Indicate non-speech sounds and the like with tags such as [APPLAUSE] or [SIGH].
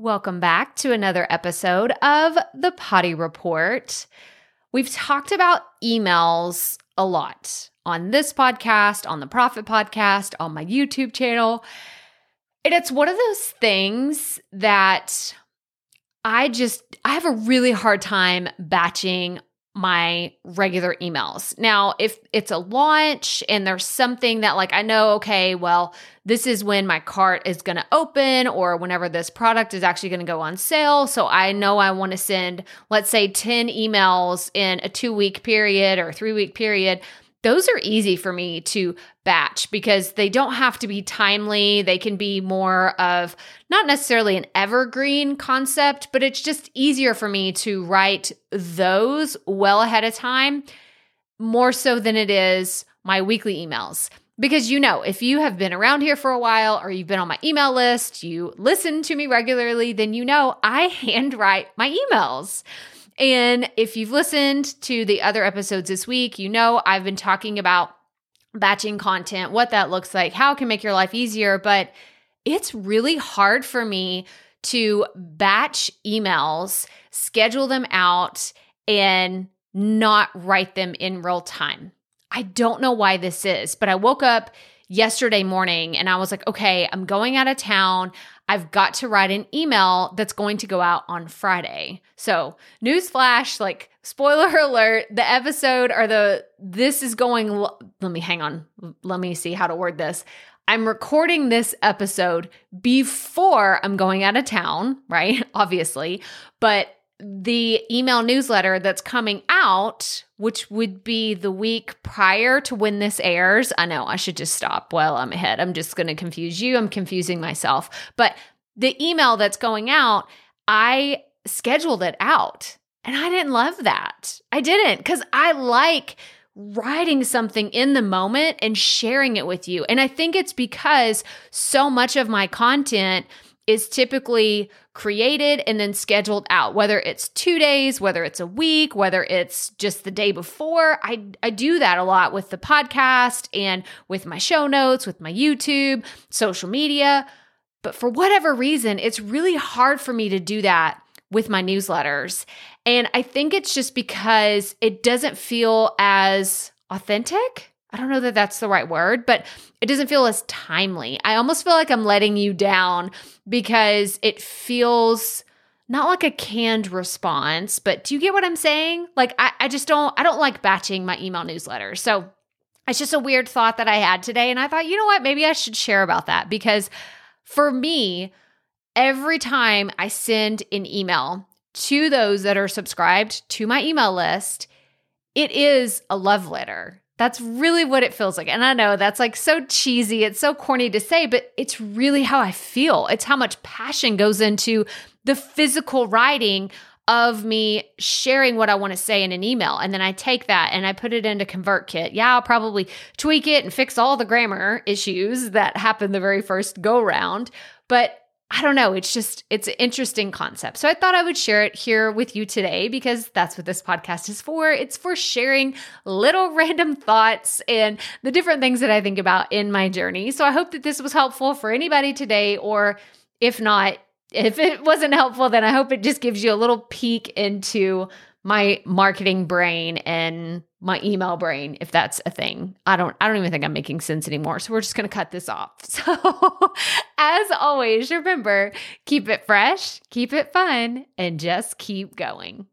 Welcome back to another episode of the Potty Report. We've talked about emails a lot on this podcast, on the Profit Podcast, on my YouTube channel. And it's one of those things that I just I have a really hard time batching my regular emails. Now, if it's a launch and there's something that like I know okay, well, this is when my cart is going to open or whenever this product is actually going to go on sale, so I know I want to send let's say 10 emails in a 2-week period or 3-week period those are easy for me to batch because they don't have to be timely. They can be more of not necessarily an evergreen concept, but it's just easier for me to write those well ahead of time, more so than it is my weekly emails. Because you know, if you have been around here for a while or you've been on my email list, you listen to me regularly, then you know I [LAUGHS] handwrite my emails. And if you've listened to the other episodes this week, you know I've been talking about batching content, what that looks like, how it can make your life easier. But it's really hard for me to batch emails, schedule them out, and not write them in real time. I don't know why this is, but I woke up yesterday morning and I was like, okay, I'm going out of town. I've got to write an email that's going to go out on Friday. So, newsflash, like spoiler [LAUGHS] alert, the episode or the this is going let me hang on. Let me see how to word this. I'm recording this episode before I'm going out of town, right? [LAUGHS] Obviously, but the email newsletter that's coming out, which would be the week prior to when this airs. I know I should just stop while I'm ahead. I'm just going to confuse you. I'm confusing myself. But the email that's going out, I scheduled it out and I didn't love that. I didn't because I like writing something in the moment and sharing it with you. And I think it's because so much of my content is typically created and then scheduled out, whether it's two days, whether it's a week, whether it's just the day before. I, I do that a lot with the podcast and with my show notes, with my YouTube, social media. But for whatever reason, it's really hard for me to do that with my newsletters. And I think it's just because it doesn't feel as authentic. I don't know that that's the right word, but it doesn't feel as timely. I almost feel like I'm letting you down because it feels not like a canned response, but do you get what I'm saying? Like I, I just don't I don't like batching my email newsletter. So it's just a weird thought that I had today. And I thought, you know what, maybe I should share about that because for me, every time I send an email to those that are subscribed to my email list, it is a love letter. That's really what it feels like. And I know that's like so cheesy, it's so corny to say, but it's really how I feel. It's how much passion goes into the physical writing of me sharing what I want to say in an email. And then I take that and I put it into ConvertKit. Yeah, I'll probably tweak it and fix all the grammar issues that happened the very first go round. But I don't know. It's just, it's an interesting concept. So I thought I would share it here with you today because that's what this podcast is for. It's for sharing little [LAUGHS] random thoughts and the different things that I think about in my journey. So I hope that this was helpful for anybody today, or if not, if it wasn't helpful, then I hope it just gives you a little peek into my marketing brain and my email brain if that's a thing. I don't I don't even think I'm making sense anymore. So we're just going to cut this off. [LAUGHS] So as always, remember, keep it fresh, keep it fun, and just keep going.